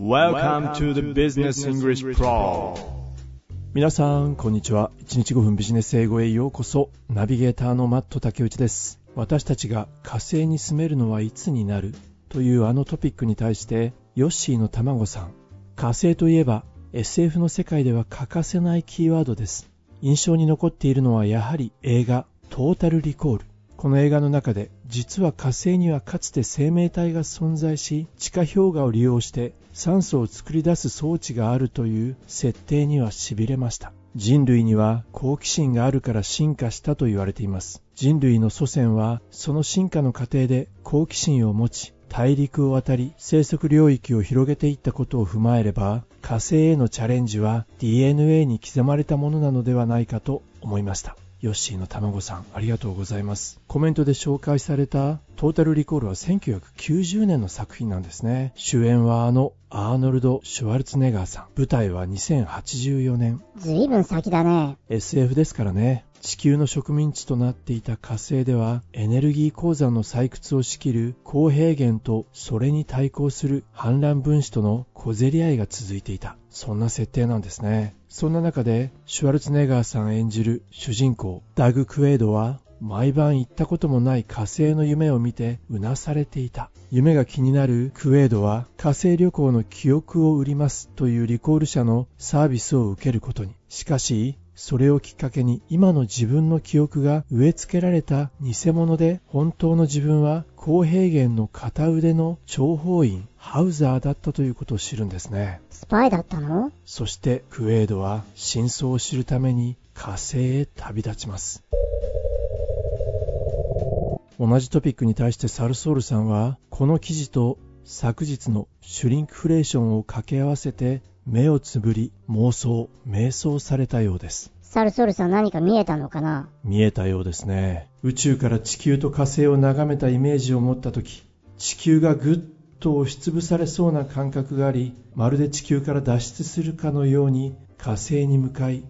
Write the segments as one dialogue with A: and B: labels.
A: Welcome to the Business English Pro
B: 皆さん、こんにちは。1日5分ビジネス英語へようこそ。ナビゲーターのマット竹内です。私たちが火星に住めるのはいつになるというあのトピックに対して、ヨッシーの卵さん。火星といえば SF の世界では欠かせないキーワードです。印象に残っているのはやはり映画トータルリコール。この映画の中で実は火星にはかつて生命体が存在し地下氷河を利用して酸素を作り出す装置があるという設定にはしびれました。人類には好奇心があるから進化したと言われています。人類の祖先はその進化の過程で好奇心を持ち大陸を渡り生息領域を広げていったことを踏まえれば火星へのチャレンジは DNA に刻まれたものなのではないかと思いました。ヨッシーの卵さん、ありがとうございます。コメントで紹介されたトータルリコールは1990年の作品なんですね。主演はあのアーノルド・シュワルツェネガーさん。舞台は2084年。
C: ずいぶん先だね。
B: SF ですからね。地球の植民地となっていた火星ではエネルギー鉱山の採掘を仕切る高平原とそれに対抗する反乱分子との小競り合いが続いていた。そんな設定なんですねそんな中でシュワルツネガーさん演じる主人公ダグ・クエイドは毎晩行ったこともない火星の夢を見てうなされていた。夢が気になるクエイドは火星旅行の記憶を売りますというリコール社のサービスを受けることに。しかしそれをきっかけに今の自分の記憶が植え付けられた偽物で本当の自分は高平原の片腕の諜報員ハウザーだったということを知るんですね。
C: スパイだったの？
B: そしてクエイドは真相を知るために火星へ旅立ちます。同じトピックに対してサルソールさんはこの記事と昨日のシュリンクフレーションを掛け合わせて目をつぶり妄想瞑想されたようです。
C: サルソルさん何か見えたのかな？
B: 見えたようですね。宇宙から地球と火星を眺めたイメージを持った時地球がぐっと押しつぶされそうな感覚がありまるで地球から脱出するかのように火星に向かい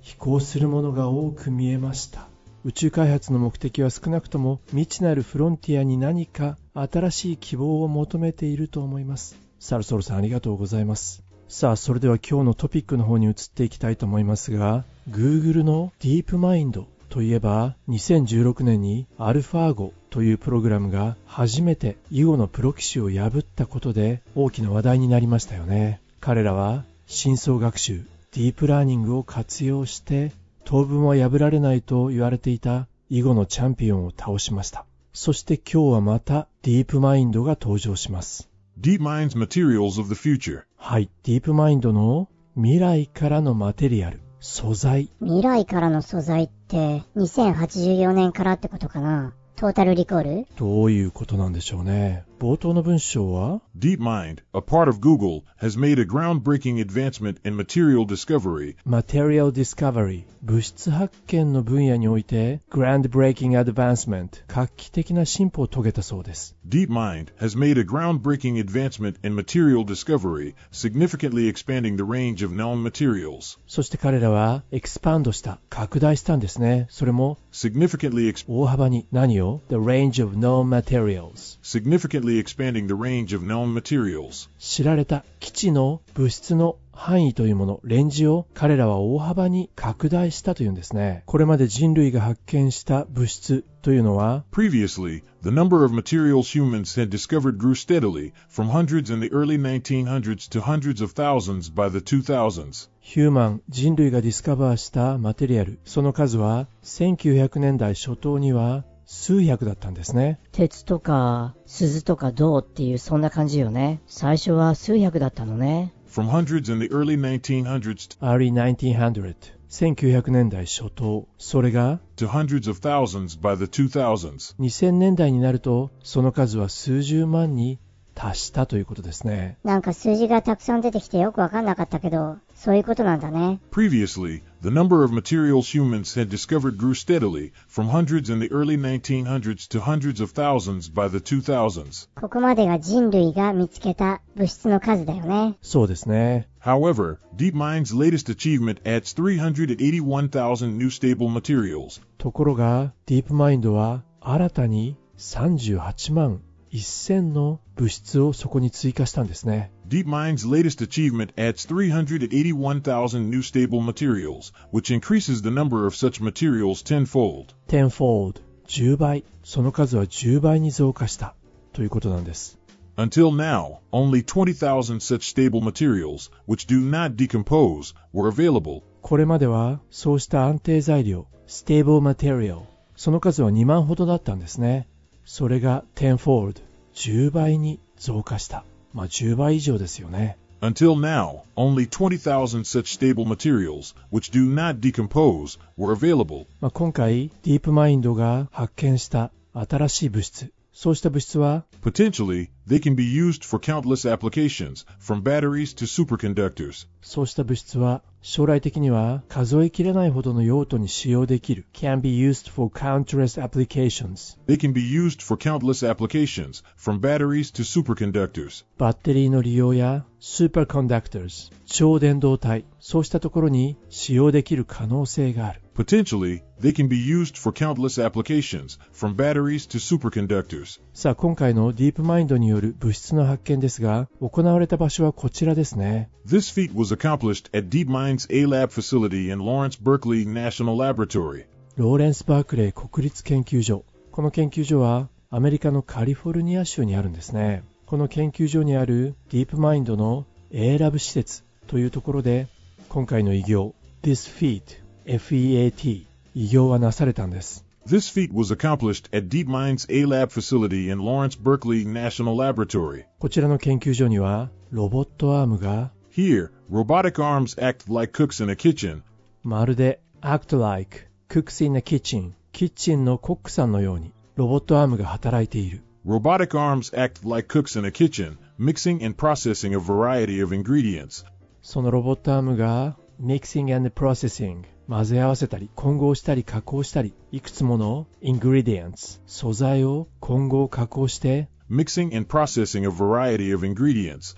B: 飛行するものが多く見えました。宇宙開発の目的は少なくとも未知なるフロンティアに何か新しい希望を求めていると思います。サルソルさんありがとうございますさあそれでは今日のトピックの方に移っていきたいと思いますが Google のディープマインドといえば2016年にアルファーゴというプログラムが初めて囲碁のプロ棋士を破ったことで大きな話題になりましたよね。彼らは深層学習ディープラーニングを活用して当分は破られないと言われていた囲碁のチャンピオンを倒しました。そして今日はまたディープマインドが登場します。
D: DeepMind's Materials of the Future.
B: はい、ディープマインドの未来からのマテリアル、素材。
C: 未来からの素材って2084年からってことかなトータルリコール？
B: どういうことなんでしょうね。冒頭の文章は
D: DeepMind, a part of Google, has made a groundbreaking advancement in material discovery,
B: Material Discovery 物質発見の分野において Groundbreaking Advancement 画期的な進歩を遂げたそうです
D: DeepMind has made a groundbreaking advancement in material discovery, significantly expanding the range of known materials.
B: そして彼らはエクスパンドした拡大したんですねそれも
D: Significantly, ex-
B: 大幅に何を The range of known materials
D: significantly expanding the range of known materials.
B: 知られた基地の物質の範囲というもの、レンジを彼らは大幅に拡大したというんですね。これまで人類が発見した物質というのは、
D: Previously, the number of materials humans had discovered grew steadily, from hundreds in the early 1900s to hundreds of thousands by the 2000s.
B: ヒューマン、人類がディスカバーしたマテリアル、その数は1900年代初頭には数百だったんですね。
E: 鉄とか鈴とか銅っていうそんな感じよね。最初は数百だったのね。
D: From hundreds in the early 1900s
B: early 1900 1900年代初頭、それが
D: to hundreds of thousands by the 2000s.
B: 2000年代になるとその数は数十万に達したということですね。
C: なんか数字がたくさん出てきてよくわかんなかったけど、そういうことなんだね。
D: Previously, the number of materials humans had discovered grew steadily, from hundreds in the early 1900s to hundreds of thousands by the 2000s.
C: ここまでが人類が見つけた物質の数だよね。
B: そうですね。
D: However, DeepMind's latest achievement adds 381,000 new stable materials.
B: ところが、ディープマインドは新たに38万1000の物質をそこに追加したんですね。
D: DeepMind's latest achievement adds 381,000 new stable materials, which increases the number of such materials tenfold.
B: tenfold 10倍その数は10倍に増加したということなんです
D: Until now, only 20,000 such stable materials, which do not decompose, were available.
B: これまではそうした安定材料 stable material その数は2万ほどだったんですねそれが tenfold 10倍に増加した まあ10倍以上ですよね
D: Until now, only 20,000 such stable materials, which do not decompose, were available.
B: まあ、今回ディープマインドが発見した新しい物質そうした物質は
D: Potentially, they can be used for countless applications, from batteries to superconductors.
B: そうした物質は将来的には数えきれないほどの用途に使用できる can be used for countless applications
D: They can be used for countless applications, from batteries to superconductors.
B: バッテリーの利用や superconductors 超電導体そうしたところに使用できる可能性がある
D: Potentially, they can be used for countless applications, from batteries to superconductors.
B: さあ今回のディープマインドによる物質の発見ですが行われた場所はこちらですね
D: This feat was accomplished at DeepMind's A-Lab facility in Lawrence Berkeley National Laboratory.
B: ローレンス・バークレー国立研究所この研究所はアメリカのカリフォルニア州にあるんですねこの研究所にあるディープマインドの A ラブ施設というところで今回の偉業 This feat FEAT 偉業はなされたんです
D: This feat was accomplished at DeepMind's A-Lab facility in Lawrence Berkeley National Laboratory.
B: こちらの研究所にはロボットアームが
D: Here, robotic arms act like cooks in a kitchen,
B: まるで act like cooks in a kitchen キッチンのコックさんのようにロボットアームが働いている
D: robotic arms act like cooks in a kitchen, mixing and processing a variety of ingredients.
B: そのロボットアームが mixing and processing 混ぜ合わせたり混合したり加工したりいくつもの ingredients 素材を混合加工して
D: mixing and processing a variety of ingredients,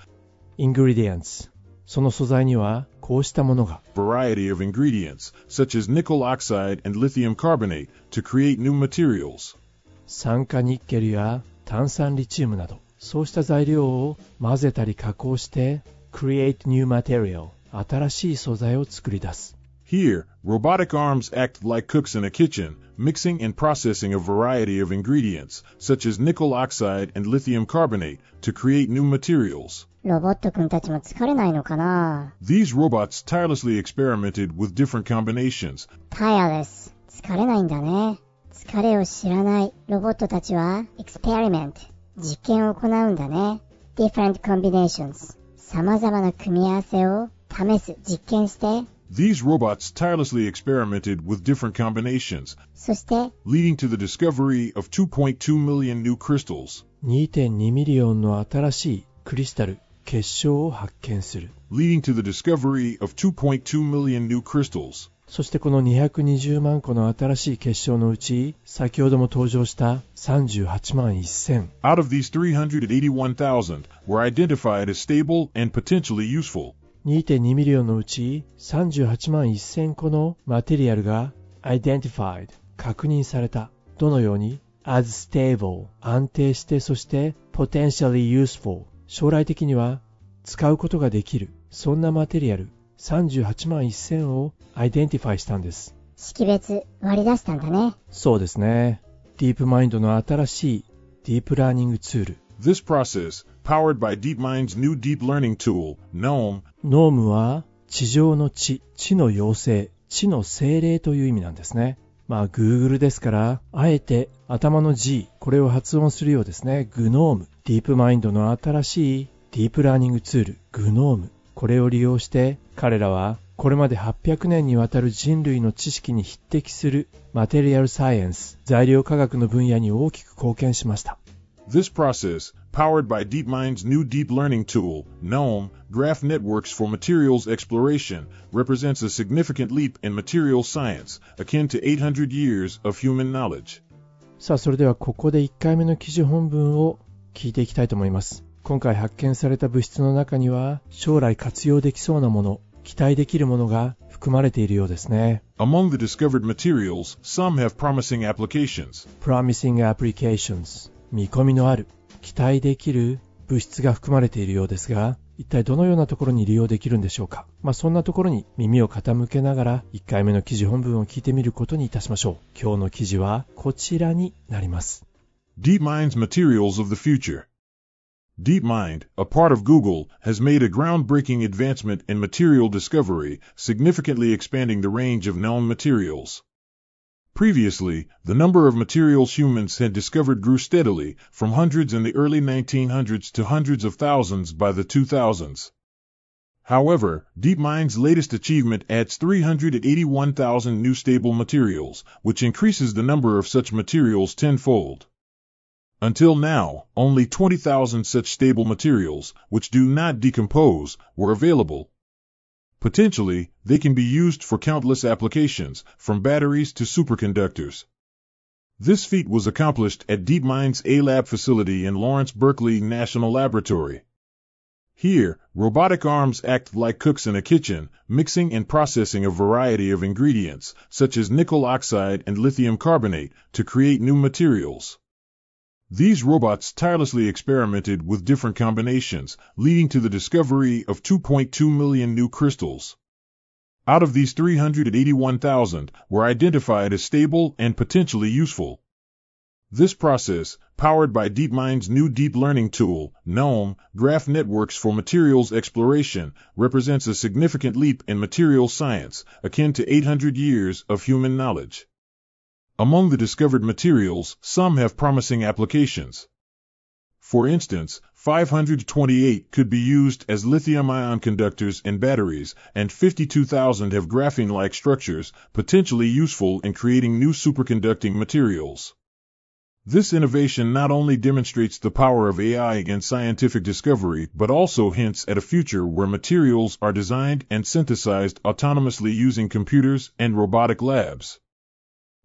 B: ingredients その素材にはこうしたものが
D: variety of ingredients, such as nickel oxide and lithium carbonate, to create new materials.
B: 酸化ニッケルや炭酸リチウムなどそうした材料を混ぜたり加工して create new material 新しい素材を作り出す
D: Here, robotic arms act like cooks in a kitchen, mixing and processing a variety of ingredients, such as nickel oxide and lithium carbonate, to create new materials.
C: ロボットくんたちも疲れないのかな
D: These robots tirelessly experimented with different combinations.
C: タイヤです。疲れないんだね。疲れを知らないロボットたちは、experiment、実験を行うんだね。different combinations、様々な組み合わせを試す、実験して、
D: These robots tirelessly experimented with different combinations,
C: そして、
D: leading to the discovery of 2.2 million new crystals.
B: 2.2ミリオンの新しいクリスタル結晶を発見する
D: leading to the discovery of 2.2 million new crystals.
B: そしてこの220万個の新しい結晶のうち先ほども登場した38万1000
D: Out of these 381,000 were identified as stable and potentially useful.
B: 2.2 million のうち38万1000個のマテリアルが identified 確認された。どのように？as stable 安定してそして potentially useful 将来的には使うことができる。そんなマテリアル38万1000を identify したんです。
C: 識別割り出したんだね。
B: そうですね。ディープマインドの新しいディープラーニングツール。
D: This process, powered by DeepMind's new deep learning tool, GNOME,
B: ノームは地上の地、地の妖精、地の精霊という意味なんですね。まあ Google ですから、あえて頭の G、これを発音するようですね。グノーム。ディープマインドの新しいディープラーニングツール、グノーム。これを利用して彼らはこれまで800年にわたる人類の知識に匹敵するマテリアルサイエンス、材料科学の分野に大きく貢献しました。
D: This process, powered by DeepMind's new deep learning tool, GNOME, Graph Networks for Materials Exploration, represents a significant leap in materials science, akin to 800 years of human knowledge.
B: さあ、それではここで1回目の記事本文を聞いていきたいと思います。今回発見された物質の中には、将来活用できそうなもの、期待できるものが含まれているようですね。
D: Among the discovered materials, some have promising applications.
B: Promising Applications 見込みのある、期待できる物質が含まれているようですが、一体どのようなところに利用できるんでしょうかまあそんなところに耳を傾けながら1回目の記事本文を聞いてみることにいたしましょう。今日の記事はこちらになります。
D: DeepMind's Materials of the Future DeepMind, a part of Google, has made a groundbreaking advancement in material discovery, significantly expanding the range of known materials. Previously, the number of materials humans had discovered grew steadily, from hundreds in the early 1900s to hundreds of thousands by the 2000s. However, DeepMind's latest achievement adds 381,000 new stable materials, which increases the number of such materials tenfold. Until now, only 20,000 such stable materials, which do not decompose, were available. Potentially, they can be used for countless applications, from batteries to superconductors. This feat was accomplished at DeepMind's A-Lab facility in Lawrence Berkeley National Laboratory. Here, robotic arms act like cooks in a kitchen, mixing and processing a variety of ingredients, such as nickel oxide and lithium carbonate, to create new materials. These robots tirelessly experimented with different combinations, leading to the discovery of 2.2 million new crystals. Out of these 381,000 were identified as stable and potentially useful. This process, powered by DeepMind's new deep learning tool, GNOME, Graph Networks for Materials Exploration, represents a significant leap in materials science, akin to 800 years of human knowledge. Among the discovered materials, some have promising applications. For instance, 528 could be used as lithium-ion conductors in batteries, and 52,000 have graphene-like structures, potentially useful in creating new superconducting materials. This innovation not only demonstrates the power of AI in scientific discovery, but also hints at a future where materials are designed and synthesized autonomously using computers and robotic labs.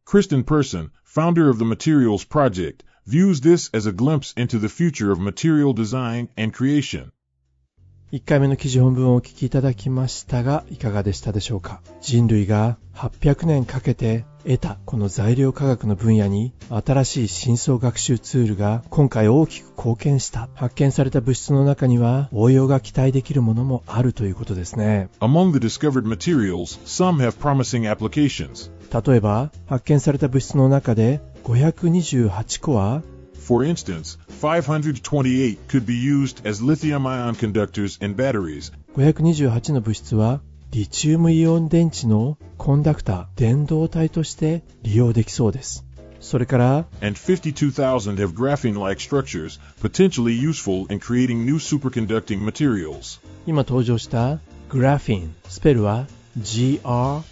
D: Kristen Person, founder of the Materials Project, views this as a glimpse into the future of material design and creation.
B: 1回目の記事本文をお聞きいただきましたが、いかがでしたでしょうか人類が800年かけて得たこの材料科学の分野に新しい深層学習ツールが今回大きく貢献した発見された物質の中には応用が期待できるものもあるということですね
D: Among the discovered materials, some have promising applications.
B: 例えば発見された物質の中で528個は
D: For instance, 528 could be used as lithium-ion conductors in batteries.
B: 528の物質はリチウムイオン電池のコンダクター、電導体として利用できそうです。それから、
D: and 52,000 have graphene-like structures, potentially useful in creating new superconducting materials.
B: 今登場したグラフィン、スペルは G-R-A-P-H-E-N-E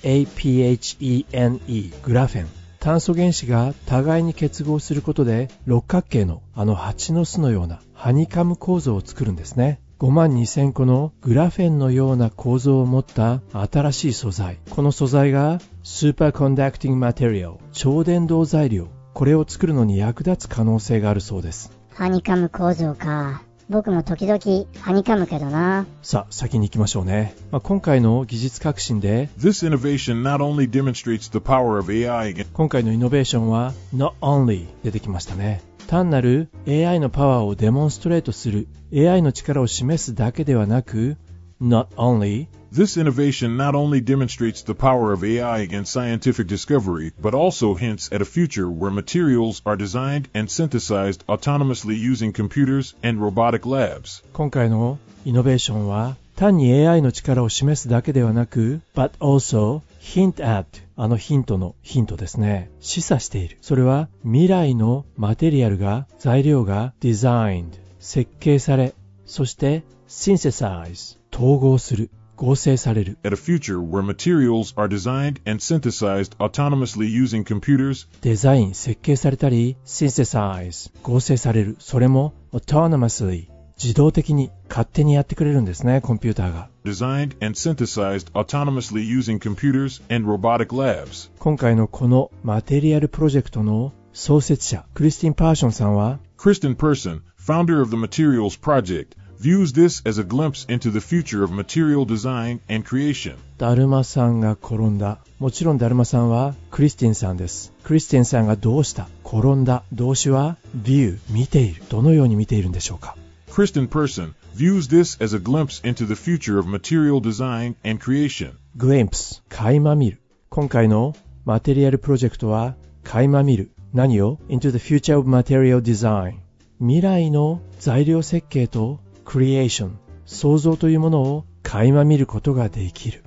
B: グラフェン。炭素原子が互いに結合することで六角形のあの蜂の巣のようなハニカム構造を作るんですね。5万2000個のグラフェンのような構造を持った新しい素材。この素材がスーパーコンダクティングマテリアル超伝導材料。これを作るのに役立つ可能性があるそうです。
C: ハニカム構造か。僕も時々はにかむけどな。
B: さあ、先に行きましょうね。まあ、今回の技術革新で、
D: This innovation not only demonstrates the power of AI
B: 今回のイノベーションは not only 出てきましたね。単なる AI のパワーをデモンストレートする AI の力を示すだけではなく not only
D: This innovation not only demonstrates the power of AI in scientific discovery, but also hints at a future where materials are designed and synthesized autonomously using computers and robotic labs.
B: 今回のイノベーションは単に AI の力を示すだけではなく、but also hint at あのヒントのヒントですね。示唆している。それは未来のマテリアルが、材料が designed 設計され、そして synthesize 統合する。 合成される。
D: At a future where materials are designed and synthesized autonomously using computers
B: デザイン、設計されたり、synthesize 合成される。それも autonomously 自動的に勝手にやってくれるんですね、コンピューターが。
D: designed and synthesized autonomously using computers and robotic labs
B: 今回のこのマテリアルプロジェクトの創設者、クリスティン・パーションさんは、
D: Kristen Person, founder of the Materials Project, views this as a glimpse into the future of material design and creation.
B: だるまさんが転んだ。もちろんだるまさんはクリスティンさんです。クリスティンさんがどうした転んだ動詞は view 見ている。どのように見ているんでしょうか
D: Kristen Person views this as a glimpse into the future of material design and creation.
B: グレンプス、垣間見る。今回のマテリアルプロジェクトは、垣間見る。何を ?into the future of material design。未来の材料設計とクリエーション創造というものを垣間見ることができる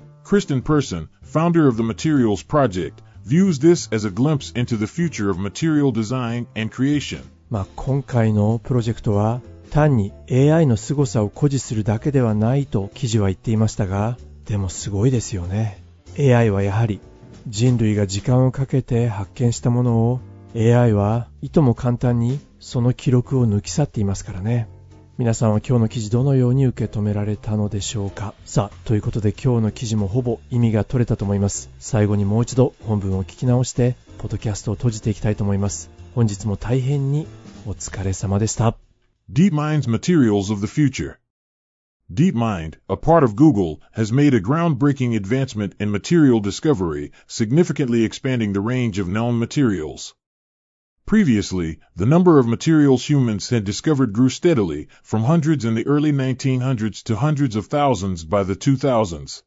B: まあ今回のプロジェクトは単に AI の凄さを誇示するだけではないと記事は言っていましたが、でもすごいですよね。AI はやはり人類が時間をかけて発見したものを AI はいとも簡単にその記録を抜き去っていますからね。皆さんは今日の記事どのように受け止められたのでしょうかさあ、ということで今日の記事もほぼ意味が取れたと思います。最後にもう一度本文を聞き直して、ポッドキャストを閉じていきたいと思います。本日も大変にお疲れ様でした。
D: DeepMind's Materials of the Future. DeepMind, a part of Google, has made a groundbreaking advancement in material discovery, significantly expanding the range of known materials. Previously, the number of materials humans had discovered grew steadily, from hundreds in the early 1900s to hundreds of thousands by the 2000s.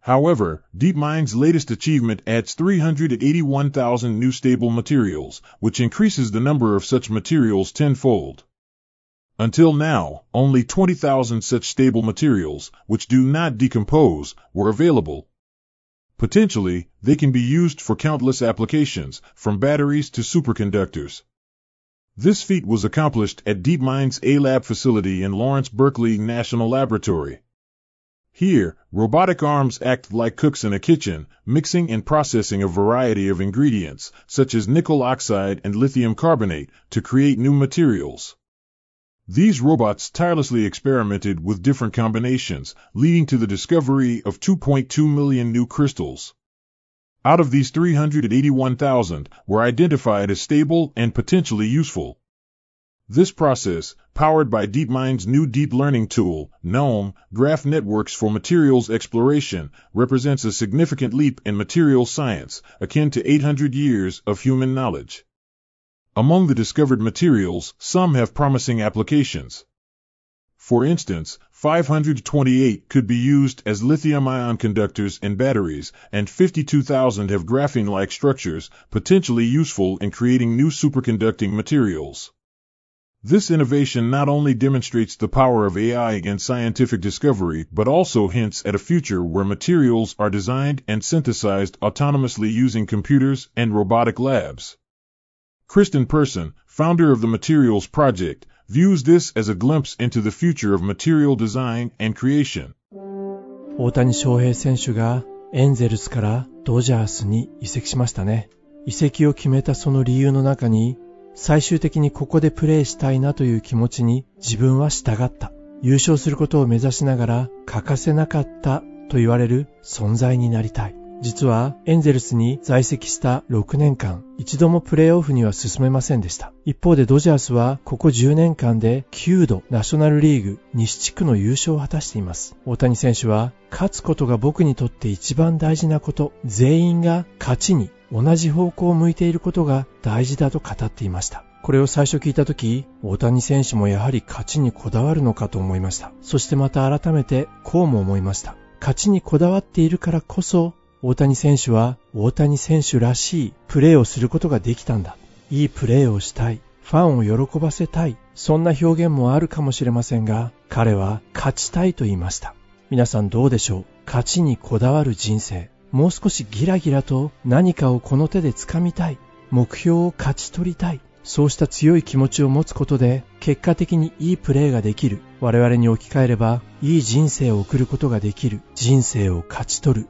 D: However, DeepMind's latest achievement adds 381,000 new stable materials, which increases the number of such materials tenfold. Until now, only 20,000 such stable materials, which do not decompose, were available. Potentially, they can be used for countless applications, from batteries to superconductors. This feat was accomplished at DeepMind's A-Lab facility in Lawrence Berkeley National Laboratory. Here, robotic arms act like cooks in a kitchen, mixing and processing a variety of ingredients, such as nickel oxide and lithium carbonate, to create new materials. These robots tirelessly experimented with different combinations, leading to the discovery of 2.2 million new crystals. Out of these 381,000 were identified as stable and potentially useful. This process, powered by DeepMind's new deep learning tool, GNOME, Graph Networks for Materials Exploration, represents a significant leap in materials science, akin to 800 years of human knowledge. Among the discovered materials, some have promising applications. For instance, 528 could be used as lithium-ion conductors in batteries, and 52,000 have graphene-like structures, potentially useful in creating new superconducting materials. This innovation not only demonstrates the power of AI in scientific discovery, but also hints at a future where materials are designed and synthesized autonomously using computers and robotic labs. Kristen Person, founder of the Materials Project, views this as a glimpse into the future of material design and creation.
B: 大谷翔平選手がエンゼルスからドジャースに移籍しましたね。移籍を決めたその理由の中に、最終的にここでプレーしたいなという気持ちに自分は従った。優勝することを目指しながら欠かせなかったと言われる存在になりたい。実はエンゼルスに在籍した6年間、一度もプレーオフには進めませんでした。一方でドジャースはここ10年間で9度ナショナルリーグ西地区の優勝を果たしています。大谷選手は勝つことが僕にとって一番大事なこと、全員が勝ちに同じ方向を向いていることが大事だと語っていました。これを最初聞いたとき、大谷選手もやはり勝ちにこだわるのかと思いました。そしてまた改めてこうも思いました。勝ちにこだわっているからこそ、大谷選手は大谷選手らしいプレーをすることができたんだ。いいプレーをしたい。ファンを喜ばせたい。そんな表現もあるかもしれませんが、彼は勝ちたいと言いました。皆さんどうでしょう？勝ちにこだわる人生。もう少しギラギラと何かをこの手で掴みたい。目標を勝ち取りたい。そうした強い気持ちを持つことで、結果的にいいプレーができる。我々に置き換えれば、いい人生を送ることができる。人生を勝ち取る。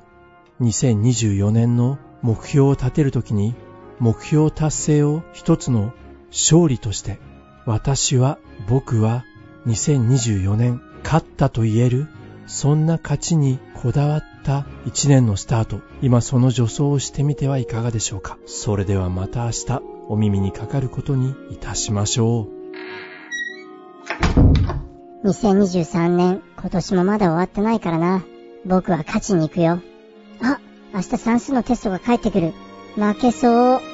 B: 2024年の目標を立てるときに、目標達成を一つの勝利として、私は、僕は、2024年勝ったと言える、そんな勝ちにこだわった一年のスタート、今その助走をしてみてはいかがでしょうか。それではまた明日、お耳にかかることにいたしましょう。
C: 2023年、今年もまだ終わってないからな。僕は勝ちに行くよ。明日算数のテストが返ってくる。負けそう。